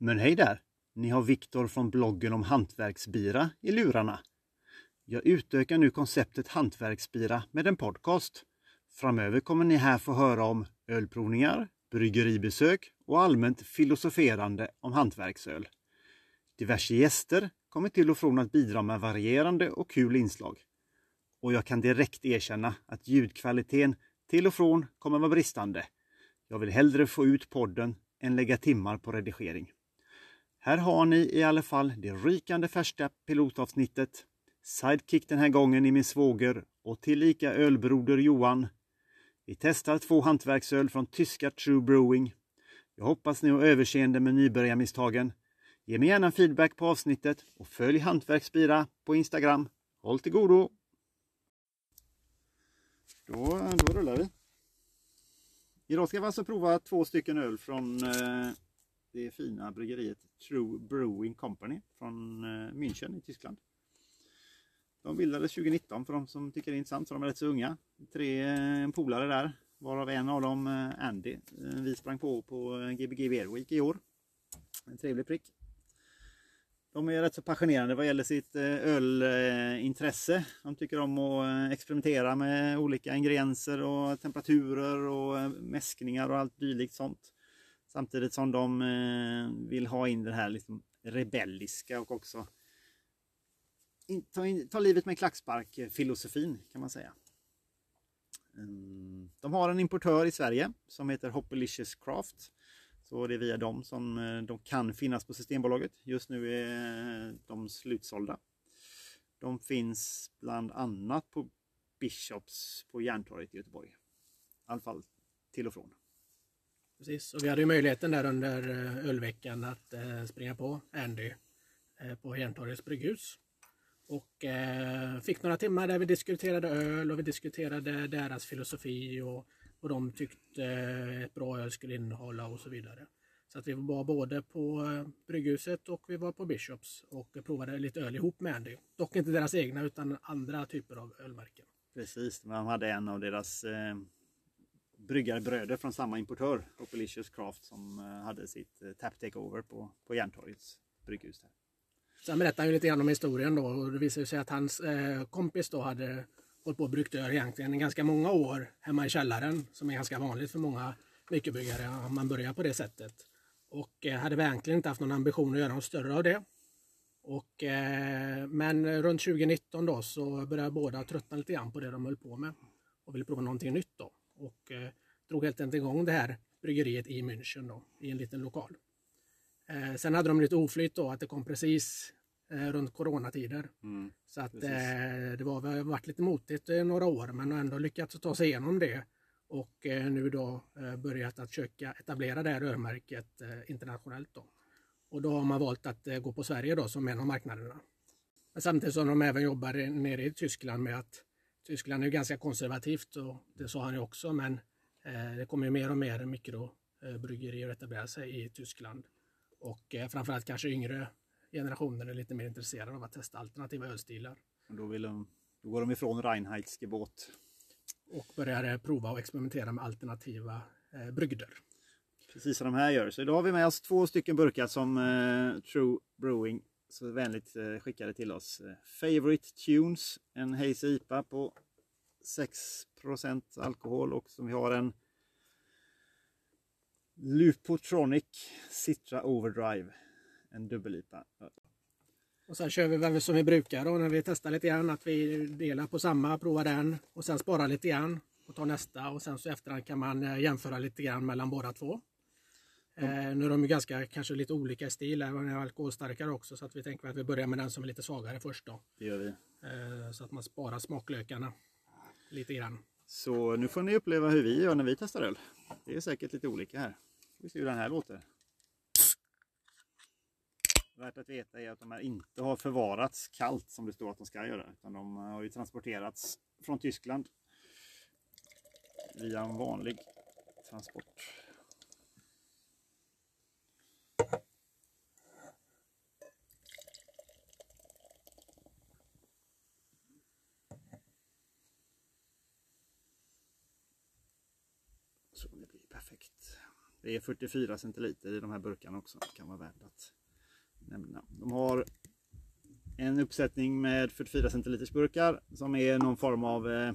Men hej där! Ni har Viktor från bloggen om hantverksbira i lurarna. Jag utökar nu konceptet hantverksbira med en podcast. Framöver kommer ni här få höra om ölprovningar, bryggeribesök och allmänt filosoferande om hantverksöl. Diverse gäster kommer till och från att bidra med varierande och kul inslag. Och jag kan direkt erkänna att ljudkvaliteten till och från kommer vara bristande. Jag vill hellre få ut podden än lägga timmar på redigering. Här har ni i alla fall det rykande färska pilotavsnittet. Sidekick den här gången i min svåger och tillika ölbroder Johan. Vi testar två hantverksöl från tyska True Brewing. Jag hoppas ni har överseende med nybörjarmisstagen. Ge mig gärna feedback på avsnittet och följ Hantverksbira på Instagram. Håll till godo! Då, då rullar vi. Idag ska vi alltså prova två stycken öl från eh, det fina bryggeriet True Brewing Company från eh, München i Tyskland. De bildades 2019 för de som tycker det är intressant, så de är rätt så unga. Tre eh, polare där, varav en av dem eh, Andy. Vi sprang på på Gbg Beer Week i år. En trevlig prick. De är rätt så passionerade vad gäller sitt ölintresse. De tycker om att experimentera med olika ingredienser och temperaturer och mäskningar och allt dylikt sånt. Samtidigt som de eh, vill ha in det här liksom rebelliska och också ta, in, ta livet med klackspark filosofin kan man säga. Ehm, de har en importör i Sverige som heter Hoppelicious Craft. Så det är via dem som eh, de kan finnas på Systembolaget. Just nu är eh, de slutsålda. De finns bland annat på Bishops på Järntorget i Göteborg. I alla fall till och från. Precis, och vi hade ju möjligheten där under eh, ölveckan att eh, springa på Andy eh, på Järntorgets brygghus. Och eh, fick några timmar där vi diskuterade öl och vi diskuterade deras filosofi och vad de tyckte eh, ett bra öl skulle innehålla och så vidare. Så att vi var både på Brygghuset och vi var på Bishops och provade lite öl ihop med Andy. Dock inte deras egna utan andra typer av ölmärken. Precis, man hade en av deras eh, bryggarbröder från samma importör, Opelicious Craft, som eh, hade sitt eh, Tap Takeover på, på Järntorgets brygghus. Där. Sen berättar han ju lite grann om historien då och det visade sig att hans eh, kompis då hade hållit på och bryggt öl egentligen i ganska många år hemma i källaren som är ganska vanligt för många mikrobryggare om man börjar på det sättet. Och eh, hade verkligen inte haft någon ambition att göra något större av det. Och, eh, men runt 2019 då så började båda tröttna lite grann på det de höll på med och ville prova någonting nytt då. Och eh, drog helt enkelt igång det här bryggeriet i München då, i en liten lokal. Eh, sen hade de lite oflyt då att det kom precis eh, runt coronatider. Mm, så att det var varit lite motigt i några år men har ändå lyckats ta sig igenom det. Och nu då börjat att försöka etablera det här ölmärket internationellt. Då. Och då har man valt att gå på Sverige då som en av marknaderna. Men samtidigt som de även jobbar nere i Tyskland med att Tyskland är ganska konservativt och det sa han ju också men det kommer mer och mer mikrobryggerier att etablera sig i Tyskland. Och eh, framförallt kanske yngre generationer är lite mer intresserade av att testa alternativa ölstilar. då, vill de, då går de ifrån Reinheitske båt. Och börjar eh, prova och experimentera med alternativa eh, brygder. Precis som de här gör. Så idag har vi med oss två stycken burkar som eh, True Brewing så vänligt eh, skickade till oss. Eh, Favorite Tunes, en Hazy IPA på 6% alkohol och som vi har en Lupotronic Citra Overdrive. En dubbel-IPA. Och sen kör vi väl som vi brukar då när vi testar lite grann att vi delar på samma, provar den och sen sparar lite grann och tar nästa och sen så efterhand kan man eh, jämföra lite grann mellan båda två. Mm. Eh, nu är de ju ganska kanske lite olika i stil, även är alkoholstarkare också så att vi tänker att vi börjar med den som är lite svagare först då. Det gör vi. Eh, så att man sparar smaklökarna lite grann. Så nu får ni uppleva hur vi gör när vi testar öl. Det är säkert lite olika här. Vi ser hur den här låter. Värt att veta är att de här inte har förvarats kallt som det står att de ska göra. Utan de har ju transporterats från Tyskland via en vanlig transport. Det är 44 centiliter i de här burkarna också. Det kan vara värt att nämna. De har en uppsättning med 44 centiliters burkar som är någon form av eh,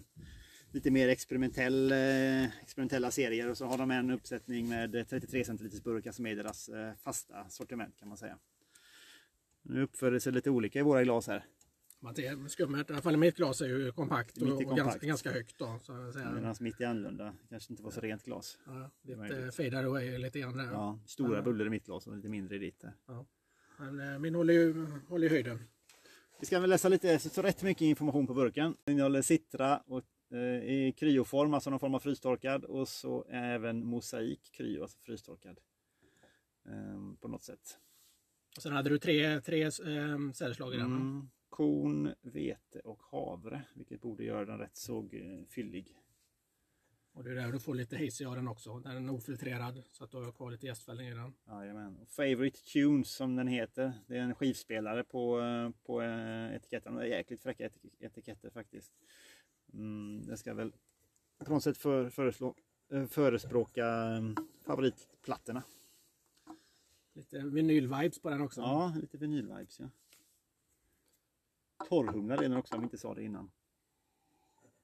lite mer experimentell, eh, experimentella serier och så har de en uppsättning med 33 centiliters burkar som är deras eh, fasta sortiment kan man säga. Nu uppför det sig lite olika i våra glas här. Ser skummet, i alla fall mitt glas är ju kompakt och, är och kompakt. Ganska, ganska högt. Då, så att säga. Medan mitt är annorlunda. Kanske inte var så rent glas. Ja, lite fadar away lite grann där. Ja, stora Ja. bubblor i mitt glas och lite mindre i ditt. där. Men eh, min håller ju håller ju höjden. Vi ska väl läsa lite, så rätt mycket information på burken. Den innehåller citra och, eh, i kryoform, alltså någon form av frystorkad och så även mosaik kryo, alltså frystorkad. Eh, på något sätt. Och sen hade du tre, tre eh, sädesslag i den. Mm, korn, vete och havre, vilket borde göra den rätt så eh, fyllig. Och det är där du får lite hazy av den också. Den är ofiltrerad så att du har kvar lite jästfällning i den. Jajamän. Och Favorite Tunes som den heter. Det är en skivspelare på, eh, på eh, etiketten. Det är jäkligt fräcka etik- etiketter faktiskt. Mm, det ska väl på något sätt för, föreslå, förespråka eh, favoritplattorna. Lite vinyl-vibes på den också. Ja, lite vinyl-vibes ja. Torrhumlad är den också om vi inte sa det innan.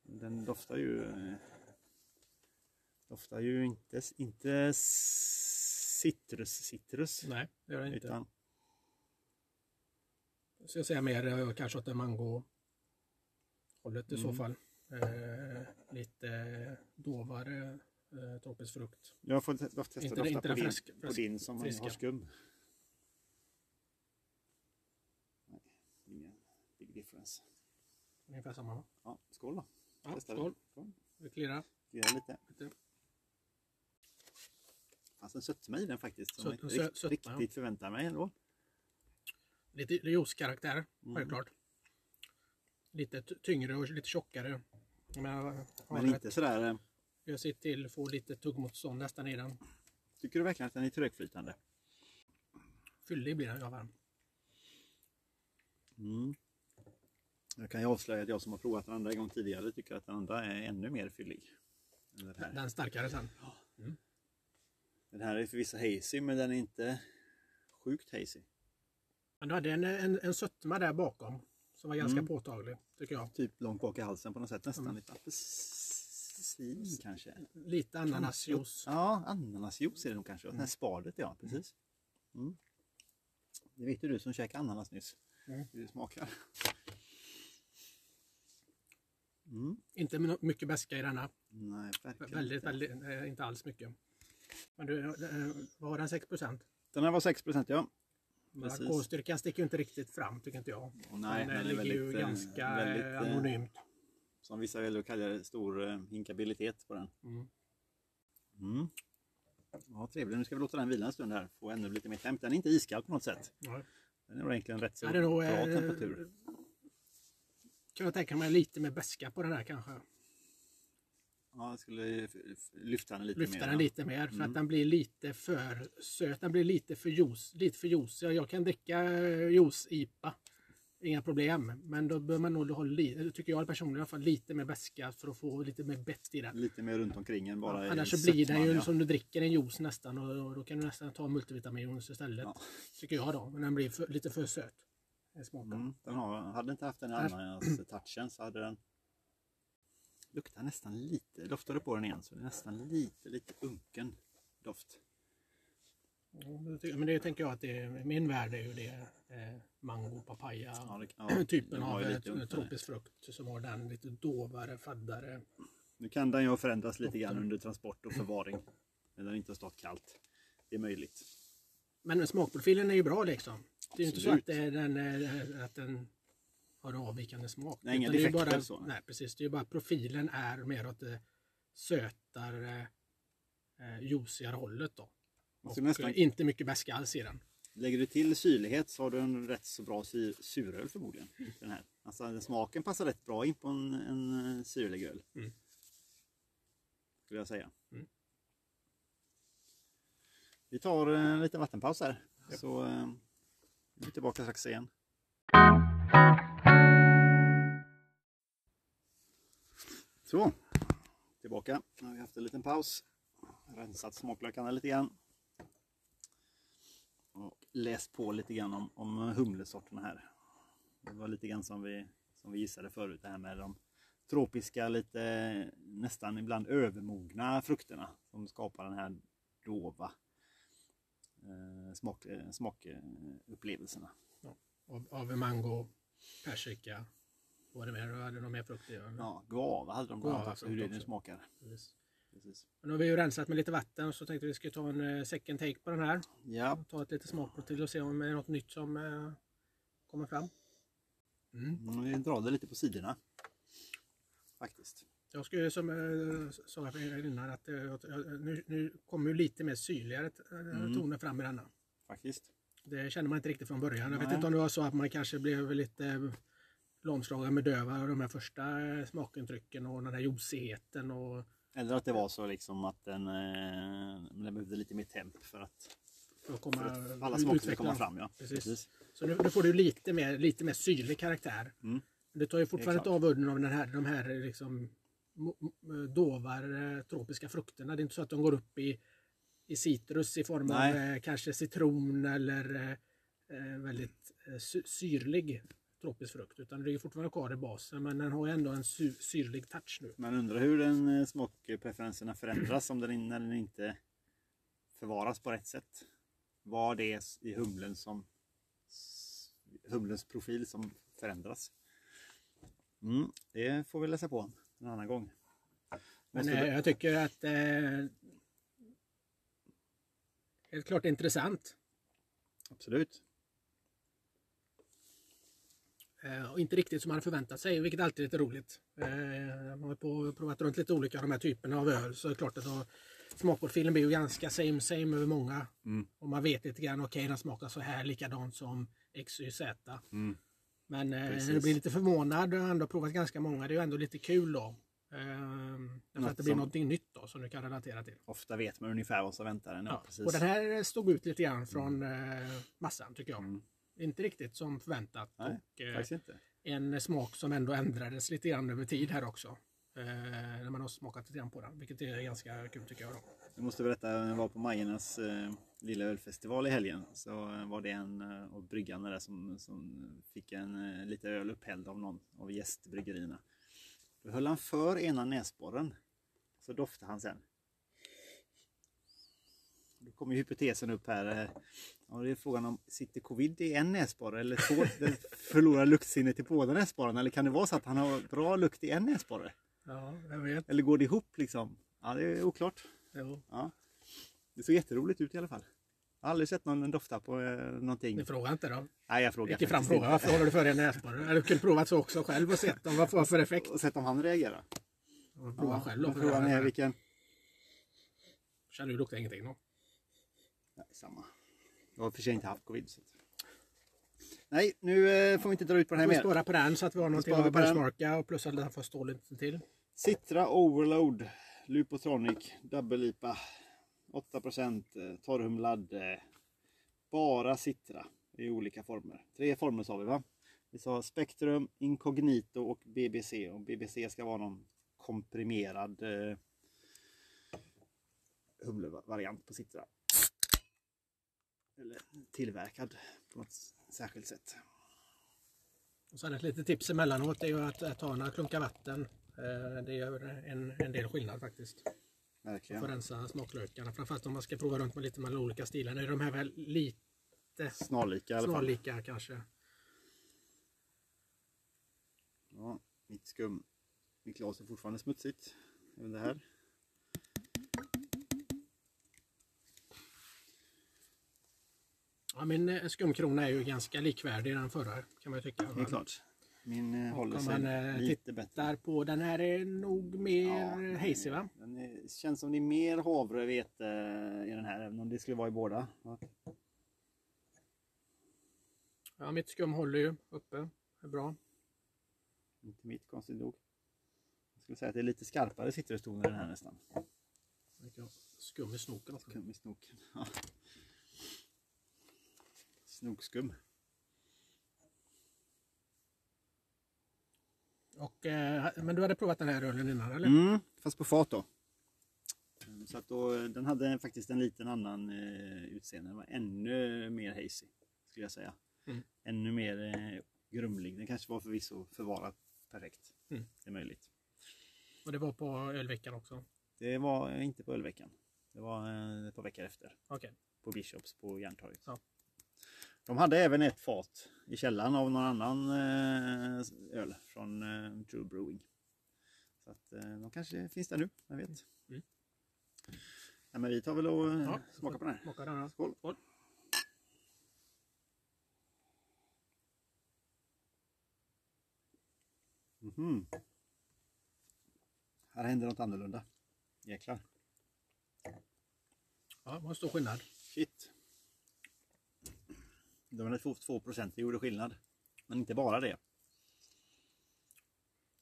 Den doftar ju Doftar ju inte, inte citrus citrus. Nej, det gör den inte. Utan Så jag säger mer kanske åt det mango hållet i så Mm. fall. Eh, lite dovare eh, tropisk frukt. Jag får te- testa Inte- dofta inte på, din, frisk- på din som friska. har skum. Nej, ingen big difference. Ungefär samma va? Ja, skål då. Ja, Testar skål. Skål. Vi klirrar Glirar lite. lite. fanns en sötma i den faktiskt. Som Sött- jag inte rikt, sötma, ja. riktigt förväntar mig ändå. Lite juicekaraktär, Mm. självklart. Lite tyngre och lite tjockare. Men, Men inte sådär. eh, Gör sitt till, får lite tuggmotstånd nästan i den. Tycker du verkligen att den är trögflytande? Fyllig blir den alla fall. Mm. Jag kan ju avslöja att jag som har provat den andra en gång tidigare tycker att den andra är ännu mer fyllig. än Den här, Den starkare sen. den här är förvisso hazy men den är inte sjukt hazy. Men du hade en, en, en sötma där bakom. Som var ganska Mm. påtaglig, tycker jag. Typ långt bak i halsen på något sätt. Nästan Mm. lite apelsin kanske. Lite ananasjuice. Ja, ananasjuice är det nog kanske. Mm. Den här spadet ja, precis. Mm. Det vet ju du som käkade ananas nyss. Mm. Hur det smakar. Mm. Inte mycket beska i denna. Nej, verkligen Väldigt, inte. väldigt, eh, inte alls mycket. Men du, eh, vad har den 6 procent? Den här var 6% ja. Alkoholstyrkan sticker ju inte riktigt fram tycker inte jag. Och nej, den eh, den ligger ju väldigt, eh, ganska väldigt, eh, eh, anonymt. Som vissa väljer att kalla det, stor eh, hinkabilitet på den. Mm. Mm. Ja, trevligt. Nu ska vi låta den vila en stund här. Få ännu lite mer temp. Den är inte iskall på något sätt. Ja. Den är nog egentligen rätt så bra eh, temperatur. Kan jag tänka mig lite mer beska på den här kanske. Ja, jag skulle lyfta den lite Lyfta mer. den lite mer för Mm. att den blir lite för söt. Den blir lite för juice. Lite för juice. Jag, jag kan dricka eh, juice-IPA. Inga problem. Men då bör man nog ha, li- tycker jag personligen i alla fall, lite mer beska för att få lite mer bett i den. Lite mer runt omkring än bara i Annars så blir den ju ja. som du dricker en juice nästan och, och då kan du nästan ta multivitaminjuice istället. Ja. Tycker jag då. Men den blir för, lite för söt. Smaken. Mm, den har, hade inte haft den Nej. ananas-touchen så hade den luktar nästan lite, doftade på den igen så det är nästan lite, lite unken doft. Men det tänker jag att det är, min värld är ju det eh, mango, papaya. Ja, det, ja, typen av eh, tropisk frukt som har den lite dovare, faddare. Nu kan den ju ha förändrats lite grann under transport och förvaring. När den inte har stått kallt. Det är möjligt. Men smakprofilen är ju bra liksom. Det är inte så att, det är den, eh, att den har avvikande smak. Nej, inga defekter bara, så, nej. Precis. Det är bara profilen är mer åt det sötare, eh, juicigare hållet då. Och nästan- eh, inte mycket beska alls i den. Lägger du till syrlighet så har du en rätt så bra sy- suröl förmodligen. Den här. Alltså, smaken passar rätt bra in på en, en eh, syrlig öl. Mm. Skulle jag säga. Mm. Vi tar en liten vattenpaus här. Så eh, vi är tillbaka strax igen. Så, tillbaka. Nu har vi haft en liten paus. rensat smaklökarna lite grann. Och läst på lite grann om, om humlesorterna här. Det var lite grann som vi, som vi gissade förut, det här med de tropiska, lite nästan ibland övermogna frukterna som skapar den här dova smak, eh, smakupplevelserna. Ja, av, av mango, persika, vad det mer? Hade de mer frukt i? eller? Ja, guava hade de bland annat också, hur det nu smakar. Precis. Precis. Nu har vi ju rensat med lite vatten så tänkte vi skulle ta en eh, second take på den här. Ja, Ta ett litet smakprov till och se om det är något nytt som eh, kommer fram. Mm. mm, vi drar det lite på sidorna. Faktiskt. Jag skulle som jag sa innan att nu, nu kommer lite mer syrligare Mm. toner fram i denna. Faktiskt. Det kände man inte riktigt från början. Jag vet Nej. inte om det var så att man kanske blev lite lamslagen med döva av de här första smakintrycken och den här juicigheten och Eller att det var så liksom att den, eh, den behövde lite mer temp för att, för att komma för att alla smaker skulle komma fram. Ja. Precis. Så nu, nu får du lite mer, lite mer syrlig karaktär. Mm. Det tar ju fortfarande inte av udden av den här, de här liksom mo- mo- dovar eh, tropiska frukterna. Det är inte så att de går upp i, i citrus i form av Nej. eh, kanske citron eller eh, eh, väldigt sy- syrlig tropisk frukt. Utan det är fortfarande kvar i basen men den har ändå en sy- syrlig touch nu. Man undrar hur den smakpreferenserna förändras om den, när den inte förvaras på rätt sätt. Vad det är i humlen som humlens profil som förändras. Mm, det får vi läsa på en annan gång. Men jag tycker att eh, helt klart intressant. Absolut. Eh, och inte riktigt som man förväntat sig, vilket alltid är lite roligt. Eh, man har provat runt lite olika av de här typerna av öl så är det klart att smakprofilen blir ju ganska same same över många. Mm. Och man vet lite grann, okej den smakar så här likadant som XYZ. Mm. Men eh, Precis. du blir lite förvånad och ändå provat ganska många, det är ju ändå lite kul då. Eh, därför att det blir som- någonting nytt då som du kan relatera till. Ofta vet man ungefär vad som väntar en. Ja, precis. Och den här stod ut lite grann från eh, massan tycker jag. Mm. Inte riktigt som förväntat. Nej, och, eh, inte. en smak som ändå ändrades lite grann över tid här också. Eh, när man har smakat lite grann på den, vilket är ganska kul tycker jag. Då. Jag måste berätta, jag var på Majernas eh, lilla ölfestival i helgen. Så eh, var det en eh, av bryggarna där som, som fick en eh, lite öl upphälld av någon av gästbryggerierna. Då höll han för ena näsborren. Så doftade han sen. Då kommer hypotesen upp här. Ja, det är frågan om sitter covid i en näsborre eller två? Den förlorar luktsinnet i båda näsborrarna? Eller kan det vara så att han har bra lukt i en näsborre? Ja, jag vet. Eller går det ihop liksom? Ja, det är oklart. Jo. Ja. Det såg jätteroligt ut i alla fall. Aldrig sett någon dofta på eh, någonting. Ni frågar inte då? Nej, jag frågar Gick fram fråga varför håller du för dig en näsborre? Du kunde provat så också själv och sett om vad får för effekt. Och sett om han reagerar. Prova själv då. Frågan är vilken... Känner du luktar ingenting då? Nej, samma. Jag har för sig inte haft covid. Så. Nej, nu eh, får vi inte dra ut på den här Vi mer. spara på den så att vi har någonting sparar att benchmarka och plus att den får stå lite till. Citra Overload Lupotronic Dubbel-IPA 8% eh, torrhumlad eh, Bara Citra i olika former. Tre former sa vi va? Vi sa Spektrum, Incognito och BBC och BBC ska vara någon komprimerad eh, humlevariant på Citra. Eller tillverkad på något särskilt sätt. Och sen ett litet tips emellanåt är ju att, att ta några klunkar vatten. Eh, Det gör en, en del skillnad faktiskt. För att Verkligen. rensa smaklökarna. Framförallt om man ska prova runt med lite med olika stilar. Nu är de här väl lite Snarlika i alla fall. snarlika kanske. Ja, mitt skum. Mitt glas är fortfarande smutsigt. Även det här. Ja, min eh, skumkrona är ju ganska likvärdig den förra kan man ju tycka. Det är klart. Min eh, håller sig man, eh, lite bättre. På den här är nog mer Ja, hazy va? Den är, känns som det är mer havre vete i den här, även om det skulle vara i båda. Ja, mitt skum håller ju uppe. Det är bra. Inte mitt konstigt nog. Jag skulle säga att det är lite skarpare citrustoner i den här nästan. Skum i snoken också. Skum i snoken. Ja. Snokskum. Och, eh, men du hade provat den här ölen innan eller? Mm, fast på fat då. Så att då, den hade faktiskt en liten annan eh, utseende. Den var ännu mer hazy skulle jag säga. Mm. Ännu mer eh, grumlig. Den kanske var förvisso förvarad perfekt. Mm. Det är möjligt. Och det var på ölveckan också. Det var eh, inte på ölveckan. Det var eh, ett par veckor efter. Okej. På Bishops på Järntorget. Ja. De hade även ett fat i källaren av någon annan eh, öl från eh, True Brewing. Så att eh, de kanske finns där nu, vem vet. Mm. Ja, men vi tar väl och Ja, smakar på den här. Smaka den här. Skål! Skål. Mhm. Här händer något annorlunda. Jäklar. Ja, det var en stor skillnad. Shit. Det var 2 procent det gjorde skillnad. Men inte bara det.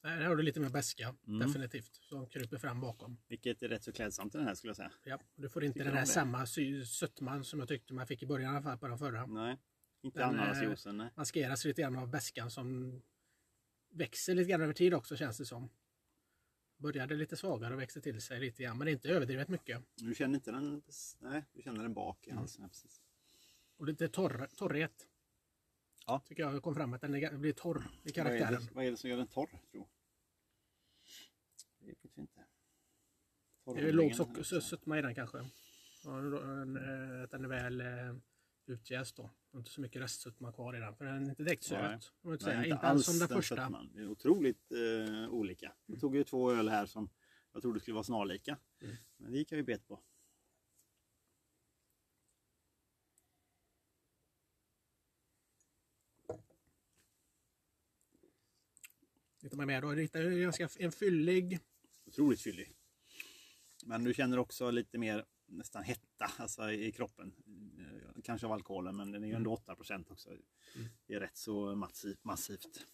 Nej, Där har du lite mer beska, Mm. definitivt, som kryper fram bakom. Vilket är rätt så klädsamt den här skulle jag säga. Ja, du får inte den här samma sötman som jag tyckte man fick i början i alla fall på den förra. Nej, inte Den, eh, ananasjuicen. Maskeras lite grann av beskan som växer lite grann över tid också känns det som. Började lite svagare och växte till sig lite grann, men inte överdrivet mycket. Du känner inte den? Nej, du känner den bak Mm. i halsen. Ja, precis. Och lite torr, torrhet. Ja. Tycker jag kom fram att den är- blir torr i Vad är, karaktären. det, vad är det som gör den torr? Tro? Det vet jag inte. Det är låg socker- sötma i den kanske. Ja, eh, Att den är väl eh, utjäst då. Inte så mycket restsötma kvar i den. För den är inte direkt söt. Nej. jag inte, säga. inte alls som den den första. sötman. Det är otroligt eh, olika. Jag tog ju två öl här som jag trodde skulle vara snarlika. Mm. Men det gick jag ju bet på. Lite mer med då. Det är ganska en fyllig. Otroligt fyllig. Men du känner också lite mer nästan hetta alltså, i kroppen. Eh, Kanske av alkoholen men den är ju ändå 8% också. Det är rätt så massivt. massivt.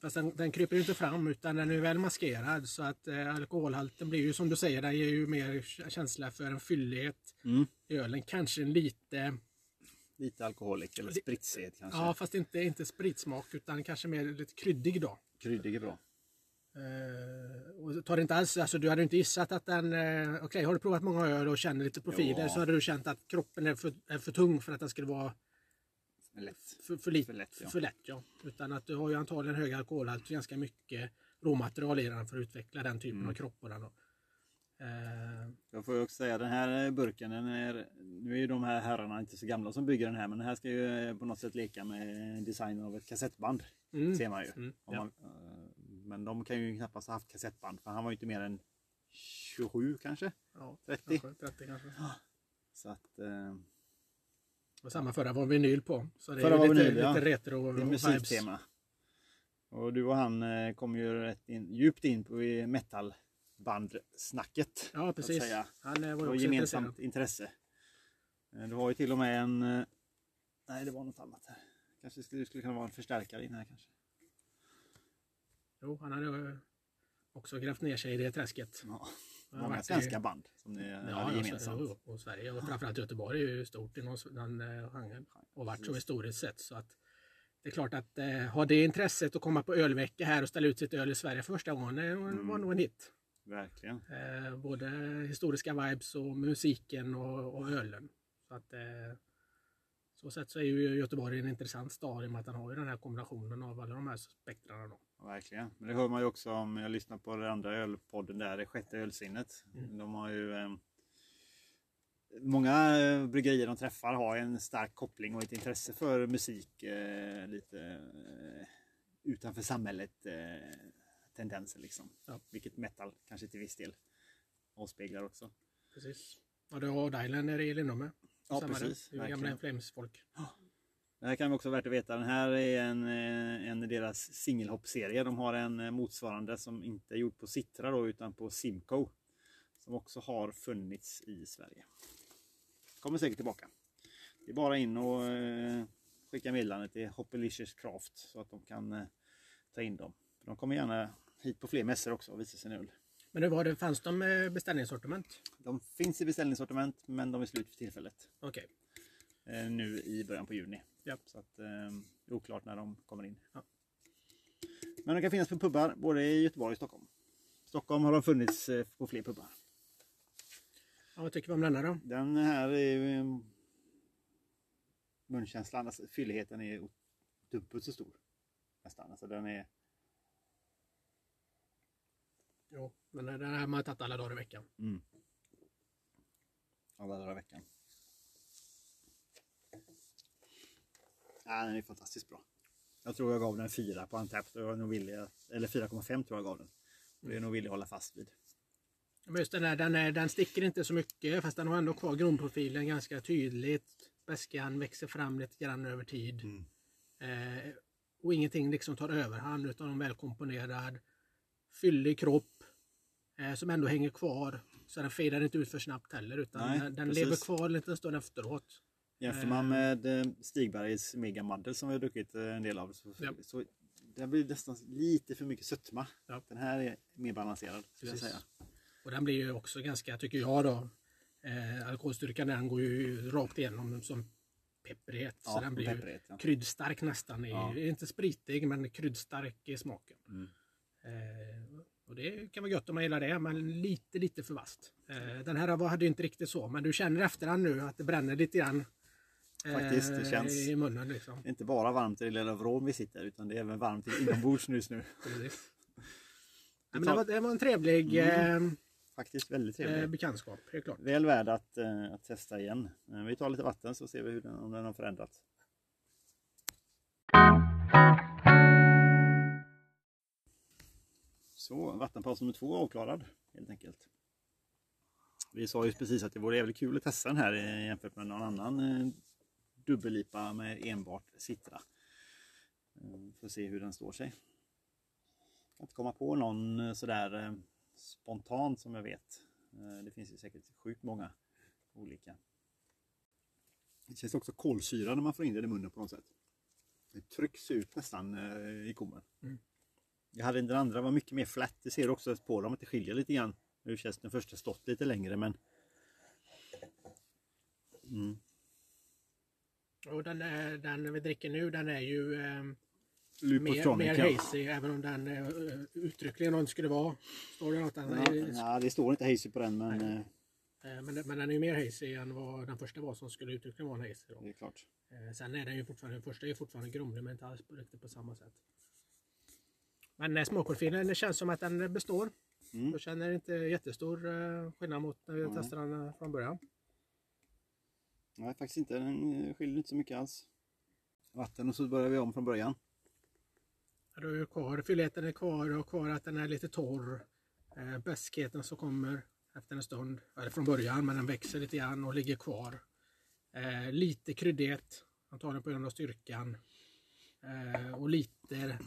Fast den, den kryper ju inte fram utan den är väl maskerad. Så att eh, alkoholhalten blir ju som du säger, den ger ju mer känsla för en fyllighet Mm. i ölen. Kanske en lite, Lite alkoholik eller spritsighet kanske. ja fast inte, inte spritsmak utan kanske mer lite kryddig då. Kryddig är bra. Eh, och tar inte alls, alltså du hade inte gissat att den, eh, okej har du provat många öl och känner lite profiler Ja. så hade du känt att kroppen är för, är för tung för att den skulle vara Lätt. för, för, lite, För lätt, ja. för lätt ja. Utan att du har ju antagligen hög alkoholhalt och ganska mycket råmaterial i den för att utveckla den typen Mm. av kroppar. Då. Eh, Jag får ju också säga den här burken, den är, nu är ju de här herrarna inte så gamla som bygger den här men den här ska ju på något sätt leka med designen av ett kassettband. Mm, Ser man ju. mm, ja. man, eh, men de kan ju knappast ha haft kassettband för han var ju inte mer än 27 kanske. ja, 30. kanske, 30 kanske. Så att eh, Och samma förra var vinyl på. Så det Förra är var lite, vinyl, ja. lite retro det är vibes. musiktema. Och du och han eh, kom ju rätt in, djupt in på metalbandsnacket. Ja precis. Han eh, var ju också gemensamt intresserad. intresse. Du har ju till och med en... Nej, det var något annat här. Kanske skulle, skulle kunna vara en förstärkare in här kanske. Jo, han hade eh, också grävt ner sig i det träsket. Ja, många varit i- svenska band som ni Ja, hade gemensamt. jo, och Sverige och framförallt Göteborg är ju stort inom den eh, genren och varit så historiskt sett. Så att det är klart att eh, ha det intresset att komma på ölvecka här och ställa ut sitt öl i Sverige för första gången det var, Mm. var nog en hit. Verkligen. Eh, både historiska vibes och musiken och, och ölen. Så att eh, så sätt så är ju Göteborg en intressant stad i och med att den har ju den här kombinationen av alla de här spektrarna. Då. Verkligen. Men det hör man ju också om jag lyssnar på den andra ölpodden där, det sjätte ölsinnet. Mm. De har ju eh, Många eh, bryggerier de träffar har en stark koppling och ett intresse för musik eh, lite eh, utanför samhället eh, tendenser liksom. Ja. Vilket metal kanske till viss del avspeglar också. Precis. Ja, du har Dylan nere i Lindome. Ja, Samma där. precis, Det är ju gamla. Flames-folk. Det här kan vi också värt att veta. Den här är en, eh, en deras singelhoppserie. De har en eh, motsvarande som inte är gjord på Citra då, utan på Simco. Som också har funnits i Sverige. Kommer säkert tillbaka. Det är bara in och eh, skicka meddelande till Hoppelicious Craft så att de kan eh, ta in dem. De kommer gärna hit på fler mässor också och visa sin öl. Men det var det, fanns de med beställningssortiment? De finns i beställningssortiment men de är slut för tillfället. Okej. eh, nu i början på juni. Ja. Så att, eh, det är oklart när de kommer in. Ja. Men de kan finnas på pubbar både i Göteborg och Stockholm. Stockholm har de funnits eh, på fler pubbar. Ja, vad tycker vi om denna då? Den här är eh, Munkänslan, alltså fylligheten är dubbelt så stor. Nästan. Alltså den är... Jo, men den här har man tagit alla dagar i veckan. Mm. Alla dagar i veckan. Ja, den är fantastiskt bra. Jag tror jag gav den 4 på Antapped och jag är nog villig, eller 4,5 tror jag gav den. Och det är nog villig att hålla fast vid. Men just den här, den, är, den sticker inte så mycket fast den har ändå kvar grundprofilen ganska tydligt. Väskan växer fram lite grann över tid. Mm. Eh, och ingenting liksom tar överhand utan en välkomponerad, fyllig kropp eh, som ändå hänger kvar. Så den fejdar inte ut för snabbt heller utan Nej, den, den lever kvar en liten stund efteråt. Jämför man Eh. med eh, Stigbergs Mega Muddle som vi har druckit en del av så, Ja. så det blir nästan lite för mycket sötma. Ja. Den här är mer balanserad skulle jag säga. Och den blir ju också ganska, tycker jag då, eh, alkoholstyrkan den går ju rakt igenom som pepprighet. så Ja, den blir ju ja. kryddstark nästan. I. Inte spritig men kryddstark i smaken. Mm. Eh, och det kan vara gött om man gillar det, men lite, lite för vasst. Eh, den här var- hade ju inte riktigt så, men du känner efterhand nu att det bränner lite grann. eh, Faktiskt, det känns- I munnen liksom. Inte bara varmt i det lilla vrån vi sitter utan det är även varmt inombords just nu. Precis. Ja, men det, var, det var en trevlig Mm. Faktiskt väldigt eh, trevligt. eh, bekantskap, helt klart. Väl värd att, eh, att testa igen. Eh, vi tar lite vatten så ser vi hur den, om den har förändrats. Så, vattenpaus nummer två avklarad helt enkelt. Vi sa ju precis att det vore jävligt kul att testa den här eh, jämfört med någon annan eh, dubbellipa med enbart citra. Eh, För att se hur den står sig. Jag kan inte komma på någon sådär spontant som jag vet. Det finns ju säkert sjukt många olika. Det känns också kolsyra när man får in det i munnen på något sätt. Det trycks ut nästan i kommen. Mm. Jag hade den andra var mycket mer flat. Det ser du också på dem att det skiljer lite grann. Nu känns den första stått lite längre men mm. Och den, är- den vi dricker nu den är ju eh, mer, mer hazy även om den eh, uttryckligen om det skulle vara. Står det något? Den Ja, är, ja, det står inte hazy på den men eh, eh, men, men den är ju mer hazy än vad den första var som skulle uttryckligen vara en hazy. Då. det är klart. Eh, sen är den ju fortfarande, den första är ju fortfarande grumlig men inte alls på, riktigt på samma sätt. Men smakprofilen det känns som att den består. Mm. Jag känner inte jättestor eh, skillnad mot när vi Nej. testade den eh, från början. Nej faktiskt inte, den eh, skiljer inte så mycket alls. Vatten och så börjar vi om från början. Du är ju kvar, fylligheten är kvar och kvar att den är lite torr. Eh, Beskheten som kommer efter en stund, eller från början, men den växer lite grann och ligger kvar. Eh, lite kryddighet, antagligen på grund av styrkan. Eh, och lite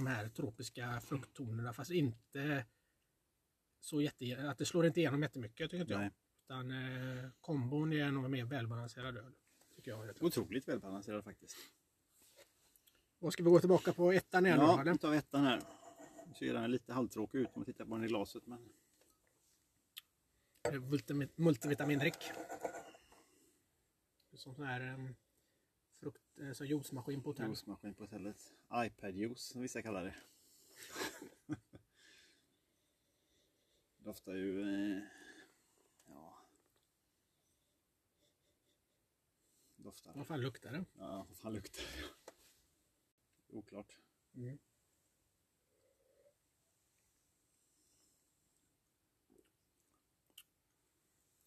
de här tropiska frukttonerna, fast inte så jätte, att det slår inte igenom jättemycket tycker inte jag. Utan eh, kombon är nog mer välbalanserad öl. Tycker jag. Otroligt välbalanserad faktiskt. Och ska vi gå tillbaka på ettan igen? Ja, nu tar vi ettan här. Nu ser den lite halvtråkig ut om man tittar på den i glaset. Men multivit- multivitamindryck. Som sån här um, frukt, eh, så juicemaskin på hotell. juicemaskin på hotellet. iPad-juice som vissa kallar det. Doftar ju... Eh, ja. Doftar. Vad fan luktar det? Ja, vad fan luktar det? Oklart. Mm.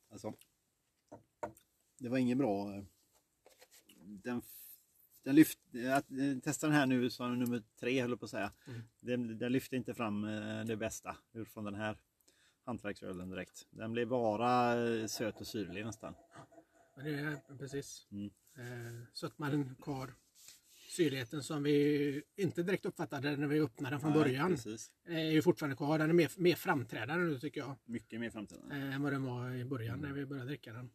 Alltså. Det var ingen bra... Den, den lyft, att eh, testa den här nu som nummer tre höll på att säga. Mm. Den, den lyfte inte fram eh, det bästa ur från den här hantverksölen direkt. Den blev bara eh, söt och syrlig nästan. Men det är precis. Mm. Eh, sötman kvar. Syrligheten som vi inte direkt uppfattade när vi öppnade den från Nej, början. Precis. Är ju fortfarande kvar. Den är mer, mer framträdande nu tycker jag. Mycket mer framträdande. eh, Än vad den var i början Mm. när vi började dricka den.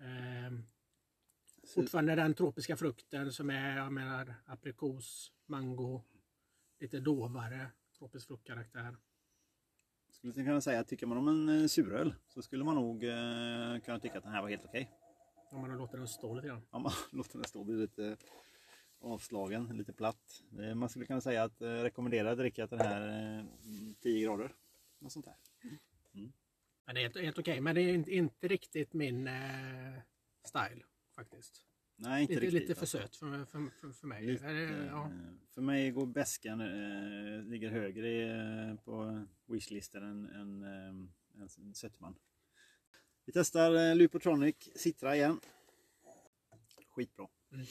Eh, fortfarande den tropiska frukten som är, jag menar, aprikos, mango. Lite dovare tropisk fruktkaraktär. Skulle kunna säga att tycker man om en eh, suröl så skulle man nog eh, kunna tycka att den här var helt okej. Om man låter den stå lite grann. Om man låter den stå och bli lite avslagen, lite platt. Eh, Man skulle kunna säga att eh, rekommendera att dricka den här eh, 10 grader. Något sånt där. Men det är helt, helt okej, men det är inte, inte riktigt min eh, style faktiskt. Nej, inte Lite, riktigt. lite för alltså. söt för, för, för, för mig. Lite, det, ja. eh, För mig går bäskan eh, ligger högre eh, på wishlistan än, än, eh, än sötman. Vi testar eh, Lupotronic Citra igen. Skitbra. Mm.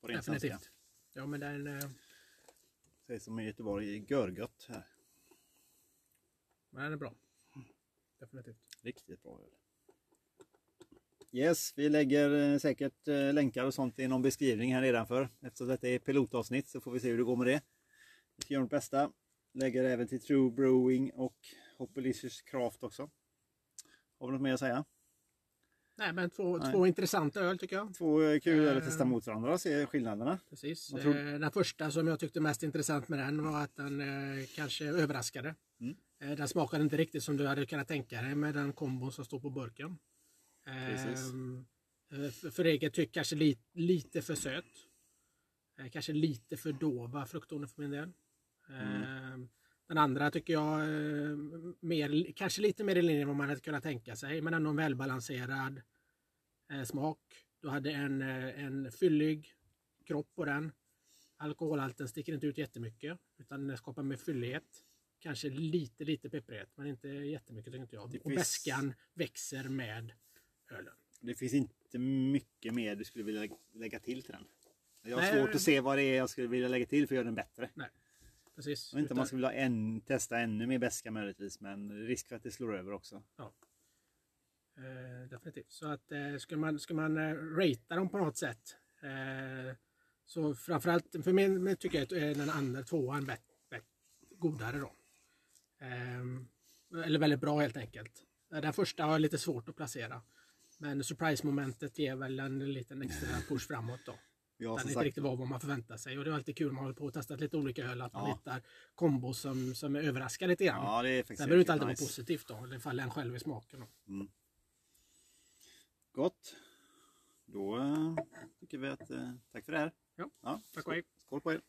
På ren svenska. Definitivt. Ja, men den... Eh, Sägs som i Göteborg, görgött här. men den är bra. Definitivt. Riktigt bra öl. Yes, vi lägger eh, säkert eh, länkar och sånt i någon beskrivning här nedanför. Eftersom detta är pilotavsnitt så får vi se hur det går med det. Vi ska göra vårt bästa. Lägger även till True Brewing och Hopelicious Craft också. Har vi något mer att säga? Nej, men två, Nej. två intressanta öl tycker jag. Två eh, kul öl att testa mot varandra och se skillnaderna. Precis. Tror Den första som jag tyckte mest intressant med den var att den kanske överraskade. Mm. Den smakade inte riktigt som du hade kunnat tänka dig med den kombon som står på burken. Precis. eh, För, för eget tyck kanske li, lite för söt. Eh, Kanske lite för dova frukttoner för min del. Eh, Den andra tycker jag eh, mer, kanske lite mer i linje med vad man hade kunnat tänka sig men ändå en välbalanserad smak. Du hade en, en fyllig kropp på den. Alkoholhalten sticker inte ut jättemycket utan den skapar mer fyllighet. Kanske lite, lite pepprighet men inte jättemycket tycker inte jag. Det Och bäskan växer med ölen. Det finns inte mycket mer du skulle vilja lägga till till den. Jag har Nej, svårt att se vad det är jag skulle vilja lägga till för att göra den bättre. Precis. Jag vet inte om Utan- man skulle vilja en, testa ännu mer beska möjligtvis men risk för att det slår över också. Eh, definitivt. Så att eh, ska man, ska man eh, ratea dem på något sätt eh, så framförallt för mig tycker jag att eh, den andra tvåan bet, bet, godare då. Eh, eller väldigt bra helt enkelt. Eh, Den första har jag lite svårt att placera. Men surprise-momentet ger väl en liten extra push framåt då. Den som inte riktigt var vad man förväntar sig. Och det är alltid kul när man håller på och testat lite olika öl att man Ja. hittar kombos som, som överraskar lite grann. ja det är faktiskt Sen behöver det inte alltid nice. vara positivt då. Det faller en själv i smaken. Då. Gott. Då eh, tycker vi att eh, tack för det här. Ja, Ja, tack och hej. Skål på er.